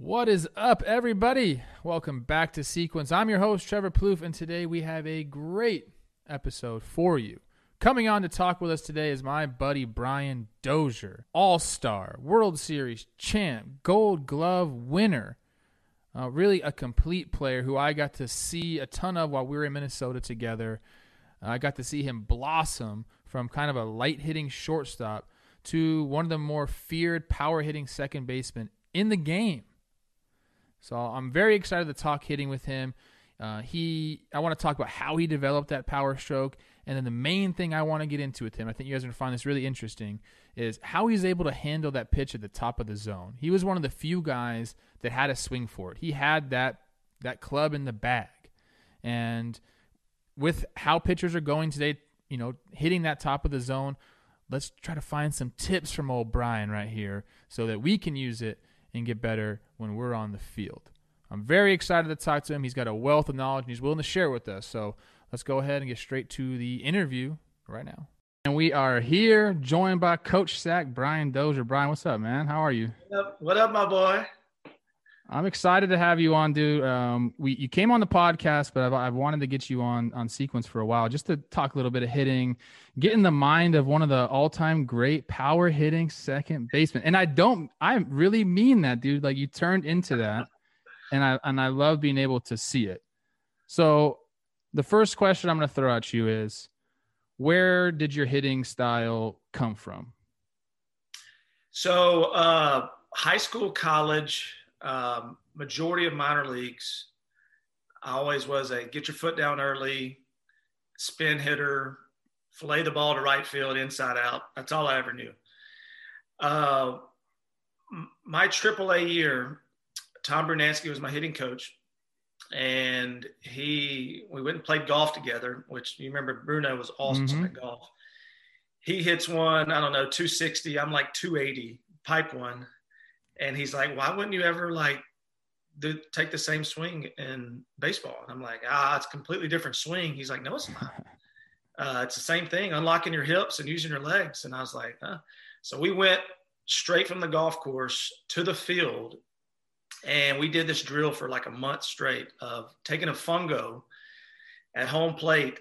What is up, everybody? Welcome back to Sequence. I'm your host, Trevor Plouffe, and today we have a great episode for you. Coming on to talk with us today is my buddy Brian Dozier, All Star, World Series champ, Gold Glove winner. Uh, really a complete player who I got to see a ton of while we were in Minnesota together. I got to see him blossom from kind of a light hitting shortstop to one of the more feared power hitting second basemen in the game. So I'm very excited to talk hitting with him. Uh, he, I want to talk about how he developed that power stroke, and then the main thing I want to get into with him, I think you guys are gonna find this really interesting, is how he's able to handle that pitch at the top of the zone. He was one of the few guys that had a swing for it. He had that that club in the bag, and with how pitchers are going today, you know, hitting that top of the zone, let's try to find some tips from old Brian right here so that we can use it and get better when we're on the field. I'm very excited to talk to him. He's got a wealth of knowledge and he's willing to share it with us. So let's go ahead and get straight to the interview right now. And we are here joined by Coach Sack, Brian Dozier. Brian, what's up, man? How are you? What up, what up my boy? I'm excited to have you on, dude. Um, we you came on the podcast, but I've, I've wanted to get you on on sequence for a while, just to talk a little bit of hitting, get in the mind of one of the all time great power hitting second baseman. And I don't, I really mean that, dude. Like you turned into that, and I and I love being able to see it. So, the first question I'm going to throw at you is, where did your hitting style come from? So, uh, high school, college um, majority of minor leagues, I always was a get your foot down early, spin hitter, fillet the ball to right field, inside out. That's all I ever knew. Uh, my AAA year, Tom Brunansky was my hitting coach, and he we went and played golf together. Which you remember, Bruno was awesome mm-hmm. at golf. He hits one, I don't know, 260. I'm like 280, pipe one, and he's like, why wouldn't you ever like do, take the same swing in baseball? And I'm like, ah, it's a completely different swing. He's like, no, it's not. Uh, it's the same thing, unlocking your hips and using your legs. And I was like, huh. So we went straight from the golf course to the field. And we did this drill for like a month straight of taking a fungo at home plate.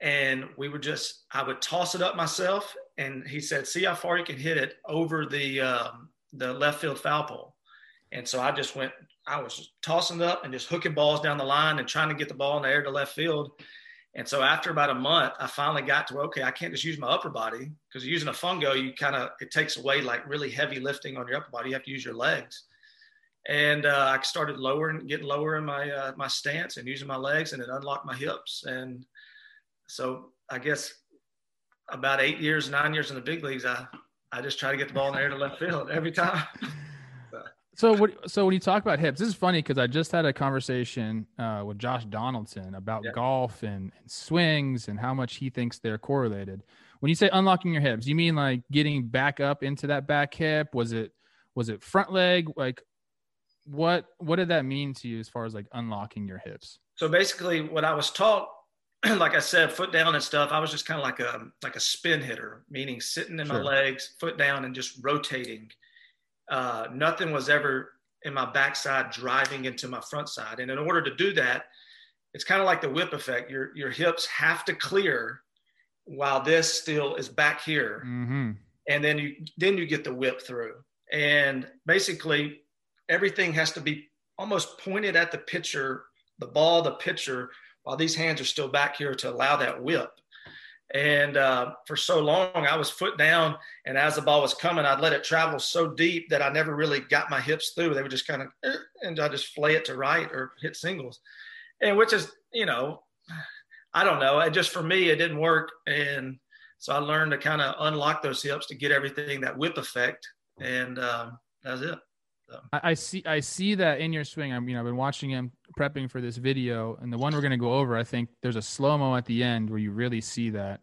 And we would just, I would toss it up myself. And he said, see how far you can hit it over the, um, the left field foul pole. And so I just went, I was tossing up and just hooking balls down the line and trying to get the ball in the air to left field. And so after about a month, I finally got to okay, I can't just use my upper body because using a fungo, you kind of it takes away like really heavy lifting on your upper body. You have to use your legs. And uh, I started lowering, getting lower in my uh, my stance and using my legs, and it unlocked my hips. And so I guess about eight years, nine years in the big leagues, I I just try to get the ball in the air to left field every time. so what? So when you talk about hips, this is funny because I just had a conversation uh, with Josh Donaldson about yeah. golf and, and, swings and how much he thinks they're correlated. When you say unlocking your hips, you mean like getting back up into that back hip? Was it was it front leg? Like what what did that mean to you as far as like unlocking your hips? So basically, what I was taught like I said, foot down and stuff. I was just kind of like a like a spin hitter, meaning sitting in sure. my legs, foot down, and just rotating. Uh, nothing was ever in my backside driving into my front side. And in order to do that, it's kind of like the whip effect. Your your hips have to clear while this still is back here, mm-hmm. and then you then you get the whip through. And basically, everything has to be almost pointed at the pitcher, the ball, the pitcher while these hands are still back here to allow that whip. And uh, for so long, I was foot down, and as the ball was coming, I'd let it travel so deep that I never really got my hips through. They would just kind of, eh, and I just flay it to right or hit singles, and which is, you know, I don't know. It just for me, it didn't work, and so I learned to kind of unlock those hips to get everything that whip effect, and um, that's it. I, I, see I see that in your swing. I'm you know I've been watching him prepping for this video, and the one we're gonna go over. I think there's a slow mo at the end where you really see that,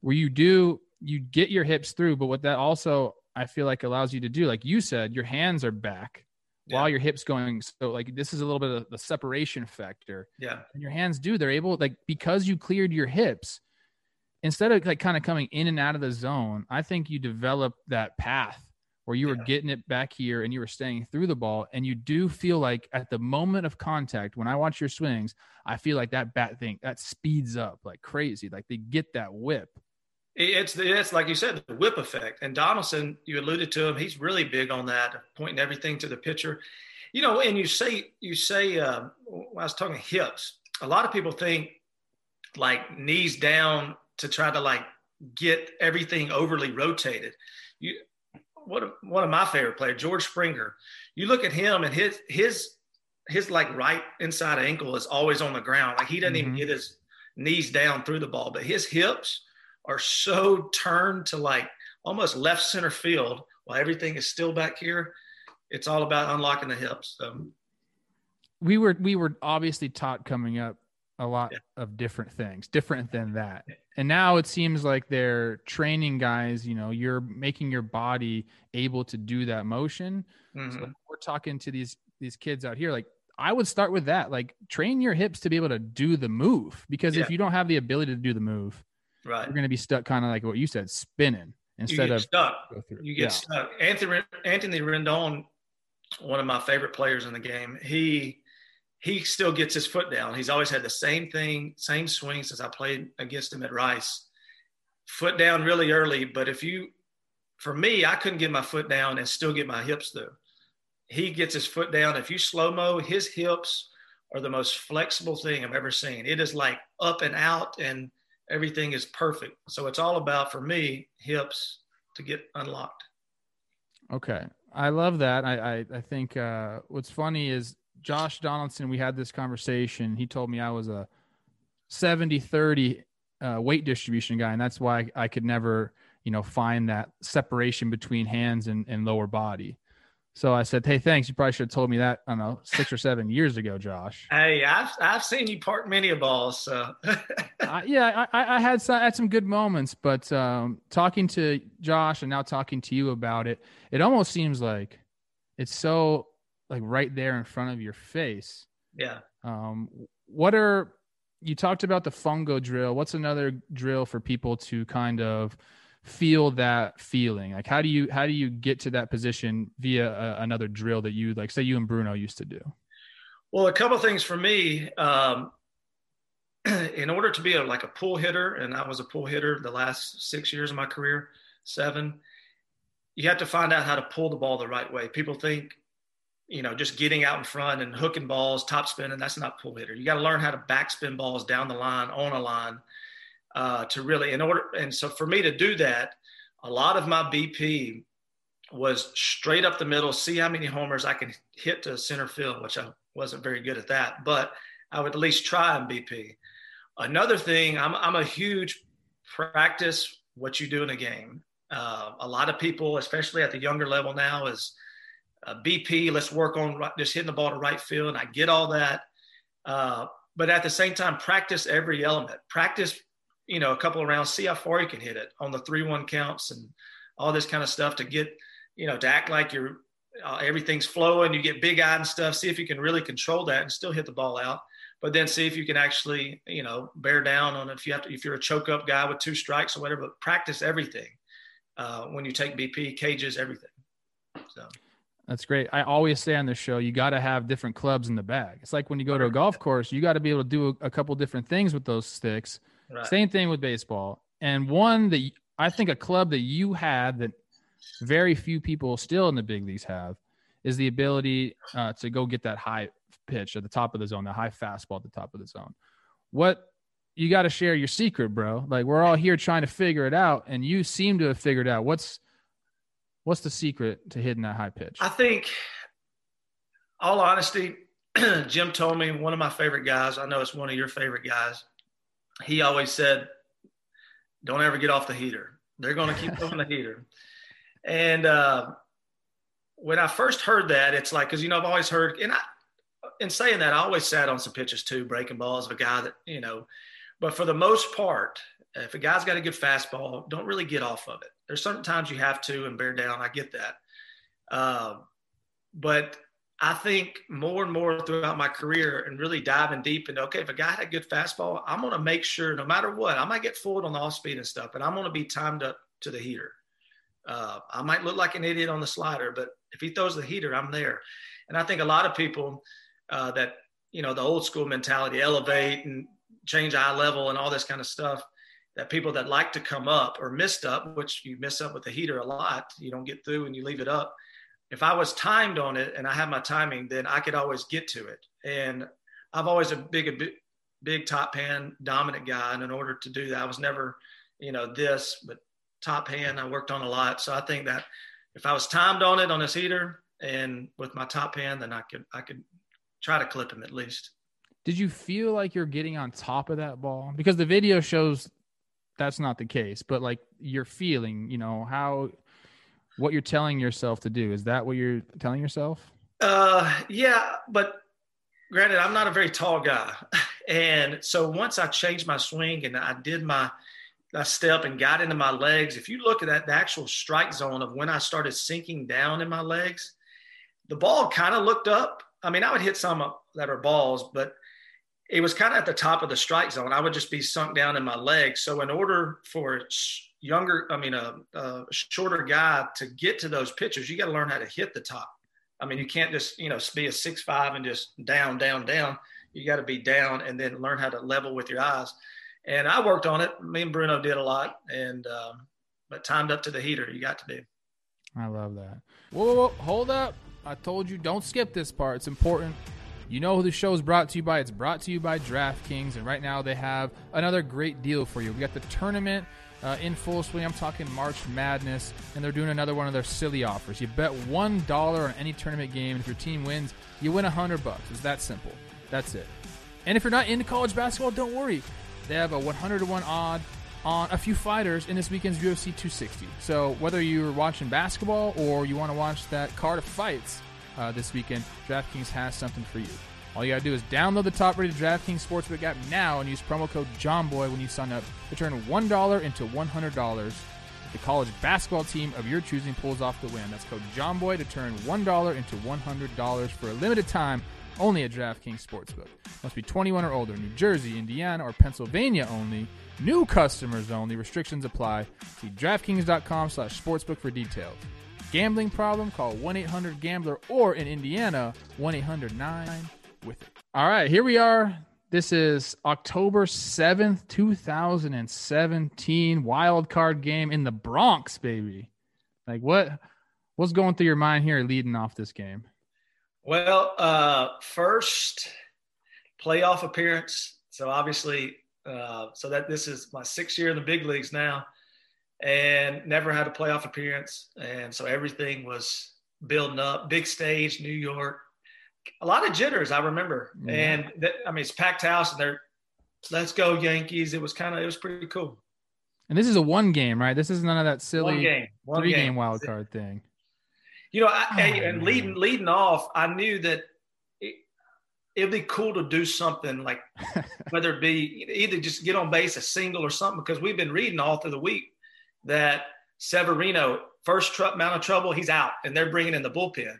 where you do you get your hips through, but what that also I feel like allows you to do, like you said, your hands are back yeah. while your hips going. So like this is a little bit of the separation factor. Yeah, and your hands do. They're able like because you cleared your hips. Instead of like kind of coming in and out of the zone, I think you develop that path where you were Yeah. getting it back here and you were staying through the ball. And you do feel like at the moment of contact, when I watch your swings, I feel like that bat thing that speeds up like crazy. Like they get that whip. It's it's like you said, the whip effect. And Donaldson, you alluded to him. He's really big on that, pointing everything to the pitcher. You know, and you say you say uh, when I was talking hips. A lot of people think like knees down to try to like get everything overly rotated. You, what one of my favorite players, George Springer. You look at him and his his his like right inside ankle is always on the ground. Like he doesn't even Mhm. get his knees down through the ball, but his hips are so turned to like almost left center field while everything is still back here. It's all about unlocking the hips. So, we were we were obviously taught coming up a lot Yeah. of different things different than that and now it seems like they're training guys you know you're making your body able to do that motion mhm. so we're talking to these these kids out here like i would start with that like train your hips to be able to do the move because if you don't have the ability to do the move right. you're going to be stuck kind of like what you said spinning instead of stuck. go through You get Yeah. stuck. Anthony Anthony Rendon, one of my favorite players in the game. He he still gets his foot down. He's always had the same thing, same swing since I played against him at Rice. Foot down really early, but if you, for me, I couldn't get my foot down and still get my hips through. He gets his foot down. If you slow mo, his hips are the most flexible thing I've ever seen. It is like up and out, and everything is perfect. So it's all about for me hips to get unlocked. Okay. I love that. I, I, I think uh, what's funny is Josh Donaldson, we had this conversation. He told me I was a 70 30 uh, weight distribution guy, and that's why I, could never, you know, find that separation between hands and, and lower body. So I said, Hey, thanks. You probably should have told me that, I don't know, six or seven years ago, Josh. Hey, I've I've seen you park many a balls. So I, yeah, I, I had some, I had some good moments, but um, talking to Josh and now talking to you about it, it almost seems like it's so like right there in front of your face. yeah. Um, what are you talked about the fungo drill? What's another drill for people to kind of feel that feeling? Like how do you how do you get to that position via a, another drill that you like? Say you and Bruno used to do. Well, a couple things for me. Um, in order to be a, like a pull hitter, and I was a pull hitter the last six years of my career, seven, you have to find out how to pull the ball the right way. People think, you know, just getting out in front and hooking balls, top spinning, that's not pull hitter. You got to learn how to backspin balls down the line, on a line, uh, to really, in order. And so for me to do that, a lot of my BP was straight up the middle, see how many homers I can hit to center field, which I wasn't very good at that, but I would at least try in BP. Another thing, I'm, I'm a huge practice what you do in a game. Uh, a lot of people, especially at the younger level now, is uh, BP. Let's work on right, just hitting the ball to right field. And I get all that, uh, but at the same time, practice every element. Practice, you know, a couple of rounds, see how far you can hit it on the three-one counts and all this kind of stuff to get, you know, to act like you're uh, everything's flowing. You get big-eyed and stuff. See if you can really control that and still hit the ball out but then see if you can actually, you know, bear down on. If you have to, if you're a choke up guy with two strikes or whatever, but practice everything uh, when you take BP, cages, everything. So That's great. I always say on this show, you got to have different clubs in the bag. It's like when you go to a golf course, you got to be able to do a, a couple different things with those sticks. right. Same thing with baseball. And one that I think a club that you had that very few people still in the big leagues have is the ability uh, to go get that high pitch at the top of the zone, the high fastball at the top of the zone. What you got to share your secret, bro. Like we're all here trying to figure it out, and you seem to have figured out what's what's the secret to hitting that high pitch. I think, all honesty, Jim told me one of my favorite guys. I know it's one of your favorite guys. He always said, "Don't ever get off the heater. They're going to keep moving the heater." And uh, when I first heard that, it's like because you know I've always heard, and I, in saying that, I always sat on some pitches too, breaking balls of a guy that you know. But for the most part, if a guy's got a good fastball, don't really get off of it. There's certain times you have to and bear down. I get that. Uh, but I think more and more throughout my career and really diving deep into okay, if a guy had a good fastball, I'm going to make sure no matter what, I might get fooled on the off speed and stuff, but I'm going to be timed up to the heater. Uh, I might look like an idiot on the slider, but if he throws the heater, I'm there. And I think a lot of people uh, that you know the old school mentality, elevate and change eye level and all this kind of stuff. That people that like to come up or missed up, which you miss up with the heater a lot, you don't get through and you leave it up. If I was timed on it and I had my timing, then I could always get to it. And I've always a big, a big, big top hand dominant guy. And in order to do that, I was never, you know, this, but top hand I worked on a lot. So I think that if I was timed on it on this heater and with my top hand, then I could I could try to clip him at least. Did you feel like you're getting on top of that ball? Because the video shows that's not the case, but like you're feeling, you know, how what you're telling yourself to do. Is that what you're telling yourself? Uh yeah, but granted, I'm not a very tall guy. And so once I changed my swing and I did my I step and got into my legs. If you look at that, the actual strike zone of when I started sinking down in my legs, the ball kind of looked up. I mean, I would hit some that are balls, but it was kind of at the top of the strike zone. I would just be sunk down in my legs. So, in order for a younger, I mean, a, a shorter guy to get to those pitches, you got to learn how to hit the top. I mean, you can't just, you know, be a six five and just down, down, down. You got to be down and then learn how to level with your eyes and I worked on it. Me and Bruno did a lot, and um, but timed up to the heater. You got to be. I love that. Whoa, whoa, whoa, hold up! I told you don't skip this part. It's important. You know who the show is brought to you by? It's brought to you by DraftKings, and right now they have another great deal for you. We got the tournament uh, in full swing. I'm talking March Madness, and they're doing another one of their silly offers. You bet one dollar on any tournament game, and if your team wins, you win a hundred bucks. It's that simple. That's it. And if you're not into college basketball, don't worry. They have a 100 to 1 odd on a few fighters in this weekend's UFC 260. So whether you're watching basketball or you want to watch that card of fights uh, this weekend, DraftKings has something for you. All you got to do is download the top-rated DraftKings Sportsbook app now and use promo code JOHNBOY when you sign up to turn $1 into $100 if the college basketball team of your choosing pulls off the win. That's code JOHNBOY to turn $1 into $100 for a limited time only at DraftKings Sportsbook. Must be 21 or older. New Jersey, Indiana, or Pennsylvania only. New customers only. Restrictions apply. See DraftKings.com slash sportsbook for details. Gambling problem? Call 1-800-GAMBLER or in Indiana, 1-800-9-WITH IT. All right, here we are. This is October 7th, 2017. Wild card game in the Bronx, baby. Like what what's going through your mind here leading off this game? Well, uh, first playoff appearance. So obviously, uh, so that this is my sixth year in the big leagues now, and never had a playoff appearance, and so everything was building up. Big stage, New York, a lot of jitters. I remember, and that, I mean it's packed house, and they're let's go Yankees. It was kind of it was pretty cool. And this is a one game, right? This is none of that silly one game, one three game. game wild card thing. You know, I, Oh, and man. leading leading off, I knew that it, it'd be cool to do something like whether it be either just get on base a single or something because we've been reading all through the week that Severino first tr- amount of trouble he's out and they're bringing in the bullpen,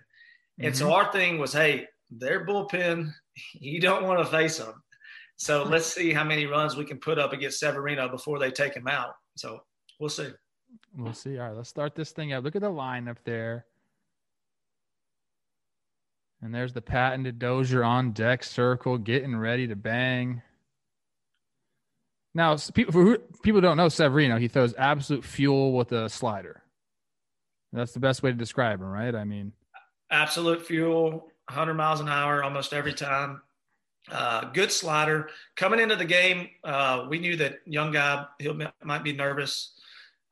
and so mm-hmm. our thing was, hey, their bullpen, you don't want to face them. So let's see how many runs we can put up against Severino before they take him out. So we'll see. We'll see. All right, let's start this thing up. Look at the line up there. And there's the patented Dozier on deck circle, getting ready to bang. Now, people who people don't know Severino, he throws absolute fuel with a slider. That's the best way to describe him, right? I mean, absolute fuel, 100 miles an hour almost every time. Uh, good slider. Coming into the game, uh, we knew that young guy he might be nervous,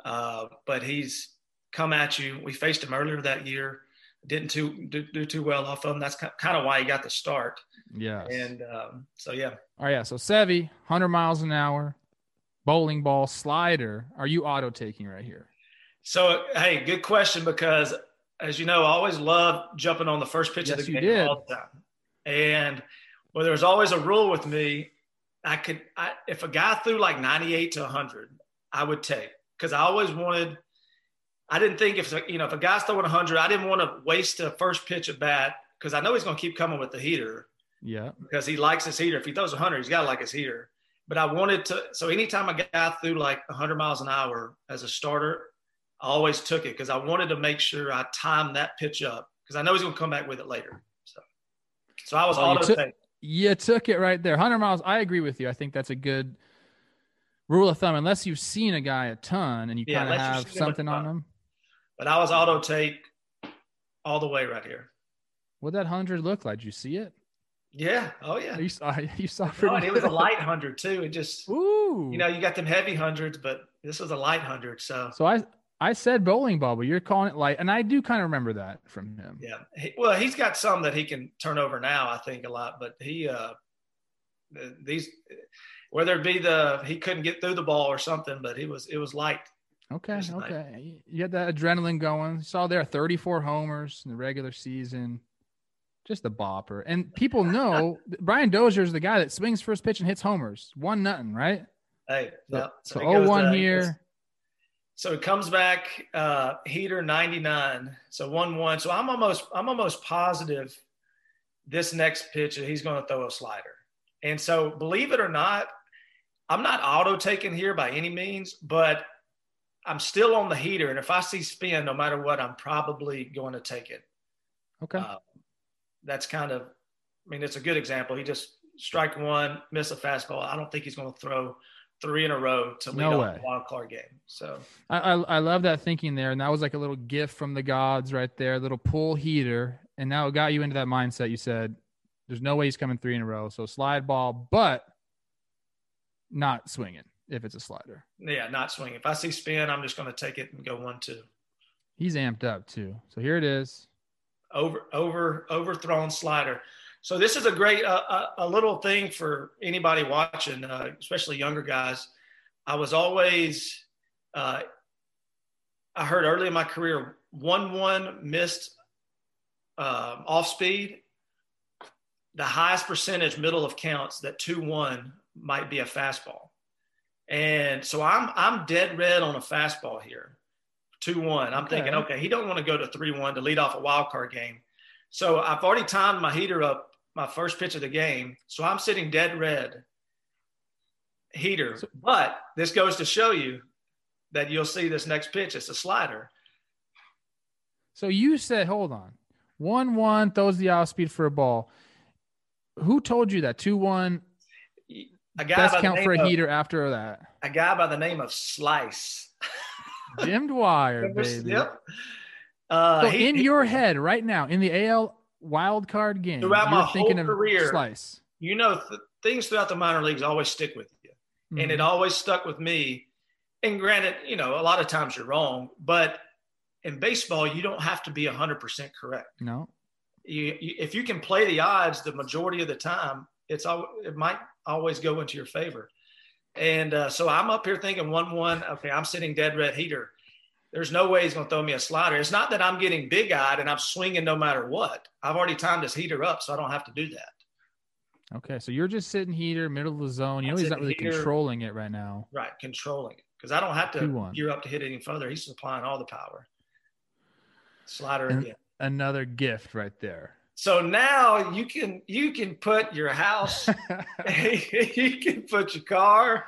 uh, but he's come at you. We faced him earlier that year. Didn't too do, do too well off of him. That's kind of why he got the start. Yeah. And um, so yeah, All right, yeah. So Sevy, 100 miles an hour, bowling ball, slider. Are you auto taking right here? So, hey, good question because, as you know, I always love jumping on the first pitch Yes, of the you game did. all the time. And well, there's always a rule with me. I could, I, if a guy threw like 98 to 100, I would take because I always wanted. I didn't think if you know if a guy's throwing 100, I didn't want to waste a first pitch at bat because I know he's going to keep coming with the heater Yeah. because he likes his heater. If he throws 100, he's got to like his heater. But I wanted to, so anytime a guy threw like 100 miles an hour as a starter, I always took it because I wanted to make sure I timed that pitch up because I know he's going to come back with it later. So, so I was all you took-. You took it right there. 100 miles. I agree with you. I think that's a good rule of thumb. Unless you've seen a guy a ton and you Yeah, kind of have him something on ton. him. But I was auto take all the way right here. What that 100 look like? Did you see it? Yeah. Oh yeah. You saw, you saw Oh, pretty and it was a light hundred too. It just Ooh. you know you got them heavy hundreds, but this was a light hundred. So so I, I said bowling ball, but you're calling it light. And I do kind of remember that from him. yeah. He, well, he's got some that he can turn over now. I think a lot, but he uh these whether it be the he couldn't get through the ball or something, but he was it was light. Okay. Okay. You had that adrenaline going. You saw there 34 homers in the regular season. Just a bopper. And people know Brian Dozier is the guy that swings first pitch and hits homers. One nothing, right? Hey, So, yeah. so it goes, 0-1 uh, here. So it comes back uh, heater 99. So 1-1. So I'm almost I'm almost positive this next pitch he's going to throw a slider. And so believe it or not, I'm not auto taken here by any means, but I'm still on the heater. And if I see spin, no matter what, I'm probably going to take it. Okay. Uh, that's kind of, I mean, it's a good example. He just strike one, miss a fastball. I don't think he's going to throw three in a row to lead No off way. the wild card game. So I, I I love that thinking there, and that was like a little gift from the gods right there, little pull heater, and now it got you into that mindset. You said, "There's no way he's coming three in a row, so slide ball, but not swinging if it's a slider." yeah, not swing. If I see spin, I'm just going to take it and go one two. He's amped up too. So here it is. Over over overthrown slider. So this is a great uh, a, a little thing for anybody watching, uh, especially younger guys. I was always uh, I heard early in my career one one missed uh, off speed. The highest percentage middle of counts that two one might be a fastball, and so I'm I'm dead red on a fastball here, two one. I'm Okay. thinking, okay, he don't want to go to three one to lead off a wild card game, so I've already timed my heater up my first pitch of the game, so I'm sitting dead red heater. But this goes to show you that you'll see this next pitch. It's a slider. So you said, hold on, one one throws the off speed for a ball. Who told you that two one A guy best by the count name for a of- heater after that? A guy by the name of Slice. Jim Dwyer, baby. Yep. Uh, So he- in he- your head right now, in the AL wild card game, Throughout you're my whole thinking of career, slice. you know, th- things throughout the minor leagues always stick with you. and Mhm. it always stuck with me. And granted, you know, a lot of times you're wrong, but in baseball, you don't have to be 100% correct. no, You, you, if you can play the odds the majority of the time, it's all, it might always go into your favor. And uh, so I'm up here thinking 1 1. Okay, I'm sitting dead red heater. There's no way he's going to throw me a slider. It's not that I'm getting big eyed and I'm swinging no matter what. I've already timed this heater up, so I don't have to do that. okay, so you're just sitting heater, middle of the zone. You know he's not really heater. controlling it right now. Right, controlling it because I don't have to 2-1. gear up to hit any further. He's supplying all the power. Slider And- again. Another gift right there. So now you can you can put your house, you can put your car,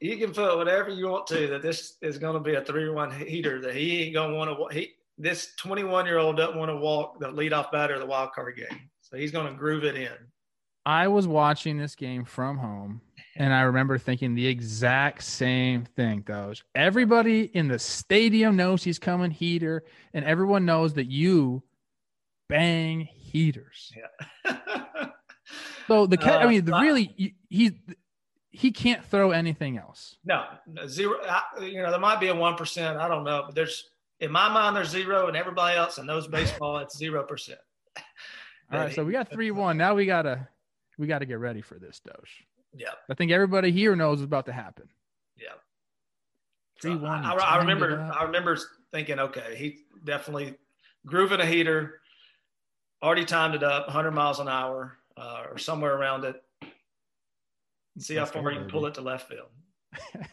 you can put whatever you want to. That this is going to be a three-one heater. That he ain't going to want to. He this 21 year old doesn't want to walk the leadoff batter of the wild card game. So he's going to groove it in. I was watching this game from home, and I remember thinking the exact same thing. Those everybody in the stadium knows he's coming heater, and everyone knows that you bang heaters. Yeah. so the ca- I Uh, mean, the really he- he can't throw anything else. No, zero. I, you know, there might be a one percent. I don't know, but there's in my mind there's zero, and everybody else that knows baseball it's zero percent. All right, so we got three one. Now we gotta we gotta get ready for this, Doge. Yeah, I think everybody here knows what's about to happen. yeah. Three So one. I, I, I remember. I remember thinking, okay, he definitely grooving a heater. Already timed it up, 100 miles an hour uh, or somewhere around it. See how far you can pull it to left field.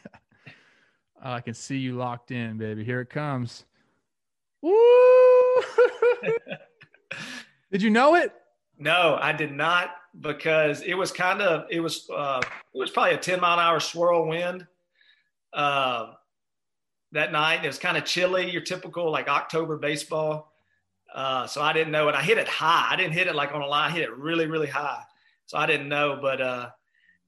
I can see you locked in, baby. Here it comes. Woo! Did you know it? No, I did not because it was kind of it was uh, it was probably a 10 mile an hour swirl wind. Uh, that night. It was kind of chilly, your typical like October baseball. Uh, so I didn't know it. I hit it high. I didn't hit it like on a line. I hit it really, really high. So I didn't know. But uh,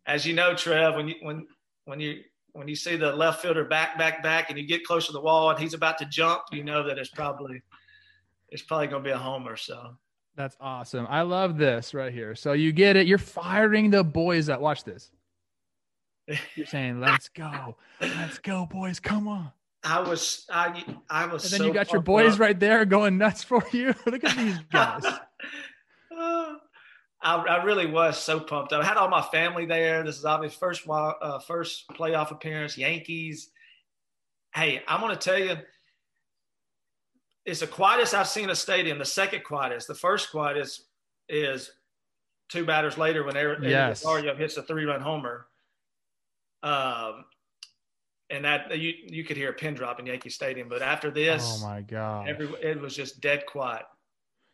as you know, Trev, when you when when you when you see the left fielder back, back, back, and you get close to the wall and he's about to jump, you know that it's probably it's probably going to be a homer. So that's awesome. I love this right here. So you get it. You're firing the boys up. Watch this. You're saying, "Let's go, let's go, boys, come on." I was, I, I was. And then so you got your boys up. right there going nuts for you. Look at these guys. I, I, really was so pumped up. I had all my family there. This is obviously first uh, first playoff appearance. Yankees. Hey, I'm going to tell you, it's the quietest I've seen a stadium. The second quietest. The first quietest is two batters later when Eddie yes. Rosario hits a three run homer. Um, and that you you could hear a pin drop in Yankee Stadium. But after this, oh my god, every, it was just dead quiet.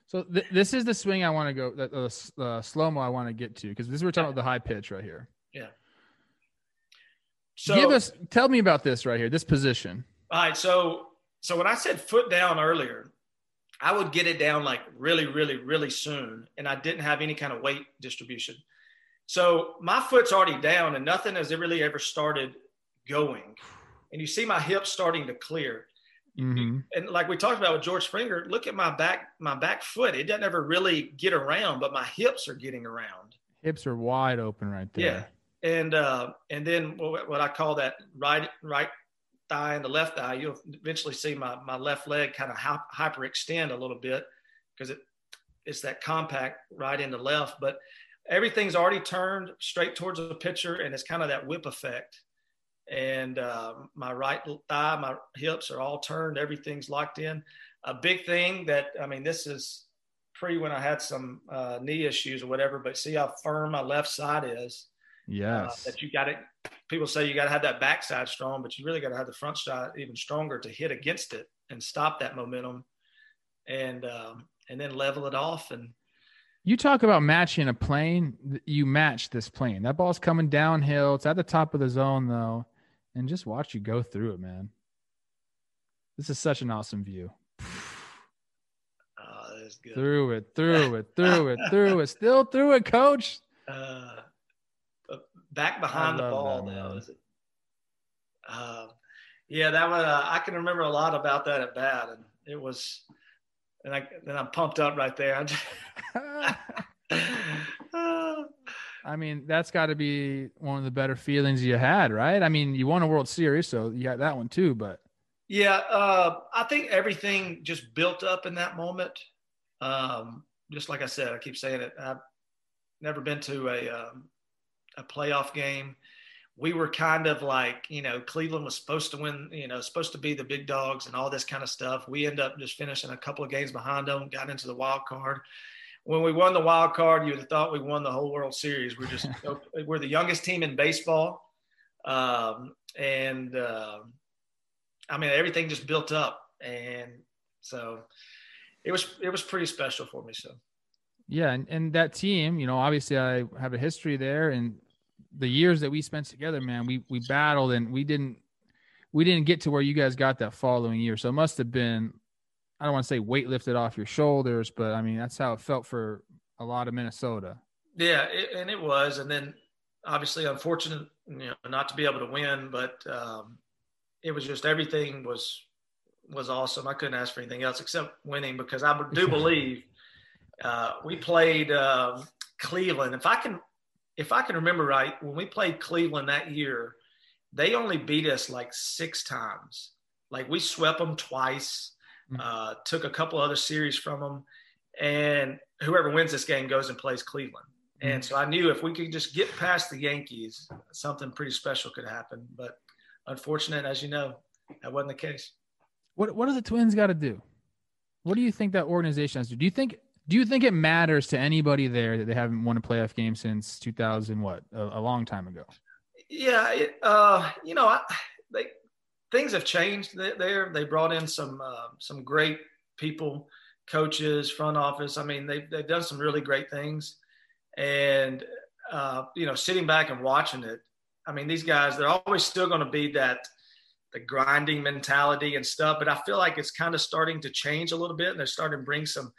So th- this is the swing I want to go, the, the uh, slow mo I want to get to because this is we're talking about the high pitch right here. Yeah. So give us, tell me about this right here, this position. All right, so so when I said foot down earlier, I would get it down like really, really, really soon, and I didn't have any kind of weight distribution. So my foot's already down, and nothing has really ever started going. And you see my hips starting to clear. Mm-hmm. And like we talked about with George Springer, look at my back, my back foot. It doesn't ever really get around, but my hips are getting around. Hips are wide open right there. Yeah. And uh, and then what I call that right right thigh and the left thigh, you'll eventually see my my left leg kind of hyperextend a little bit because it it's that compact right into left. But everything's already turned straight towards the pitcher, and it's kind of that whip effect and uh, my right thigh, my hips are all turned. Everything's locked in. A big thing that I mean, this is pre when I had some uh, knee issues or whatever. But see how firm my left side is. Uh, yes. Uh, that you got it. People say you got to have that backside strong, but you really got to have the front side even stronger to hit against it and stop that momentum, and um, and then level it off and. You talk about matching a plane. You match this plane. That ball's coming downhill. It's at the top of the zone, though and just watch you go through it, man. This is such an awesome view. Oh, that's good. Through it, through it, through it, through it, still through it, coach. Uh, back behind the ball that, now. Is it? Uh, yeah, that was. Uh, I can remember a lot about that at bat, and it was. And I then I'm pumped up right there. I mean, that's got to be one of the better feelings you had, right? I mean, you won a World Series, so you got that one too. But yeah, uh, I think everything just built up in that moment. Um, just like I said, I keep saying it. I've never been to a um, a playoff game. We were kind of like, you know, Cleveland was supposed to win, you know, supposed to be the big dogs and all this kind of stuff. We end up just finishing a couple of games behind them, got into the wild card when we won the wild card, you would have thought we won the whole World Series. We're just we're the youngest team in baseball, um, and uh, I mean everything just built up, and so it was it was pretty special for me. So yeah, and, and that team, you know, obviously I have a history there, and the years that we spent together, man, we we battled and we didn't we didn't get to where you guys got that following year. So it must have been I don't want to say weight lifted off your shoulders, but I mean that's how it felt for a lot of Minnesota. Yeah, it, and it was, and then obviously unfortunate, you know, not to be able to win, but um, it was just everything was was awesome. I couldn't ask for anything else except winning because I do believe uh, we played uh, Cleveland. If I can, if I can remember right, when we played Cleveland that year, they only beat us like six times. Like we swept them twice. Uh, took a couple other series from them, and whoever wins this game goes and plays Cleveland. Mm-hmm. And so I knew if we could just get past the Yankees, something pretty special could happen. But unfortunate, as you know, that wasn't the case. What What do the Twins got to do? What do you think that organization has to do? Do you think Do you think it matters to anybody there that they haven't won a playoff game since 2000? What a, a long time ago. Yeah, it, uh, you know, I, they things have changed there. They brought in some uh, some great people, coaches, front office. I mean, they've they've done some really great things, and uh, you know, sitting back and watching it. I mean, these guys they're always still going to be that the grinding mentality and stuff. But I feel like it's kind of starting to change a little bit, and they're starting to bring some,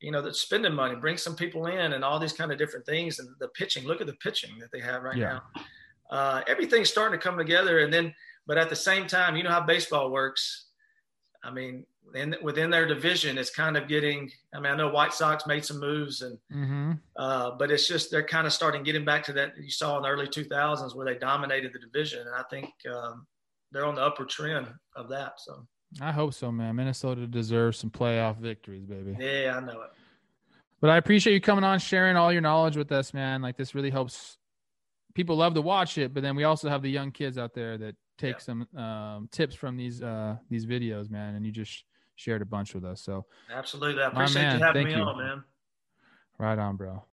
you know, that spending money, bring some people in, and all these kind of different things. And the pitching, look at the pitching that they have right yeah. now. Uh, everything's starting to come together, and then, but at the same time, you know how baseball works. I mean, in, within their division, it's kind of getting. I mean, I know White Sox made some moves, and mm-hmm. uh, but it's just they're kind of starting getting back to that you saw in the early 2000s where they dominated the division, and I think um, they're on the upper trend of that. So I hope so, man. Minnesota deserves some playoff victories, baby. Yeah, I know it. But I appreciate you coming on, sharing all your knowledge with us, man. Like this really helps. People love to watch it, but then we also have the young kids out there that take yeah. some um, tips from these uh, these videos, man. And you just shared a bunch with us. So absolutely, I appreciate man, you having me you. on, man. Right on, bro.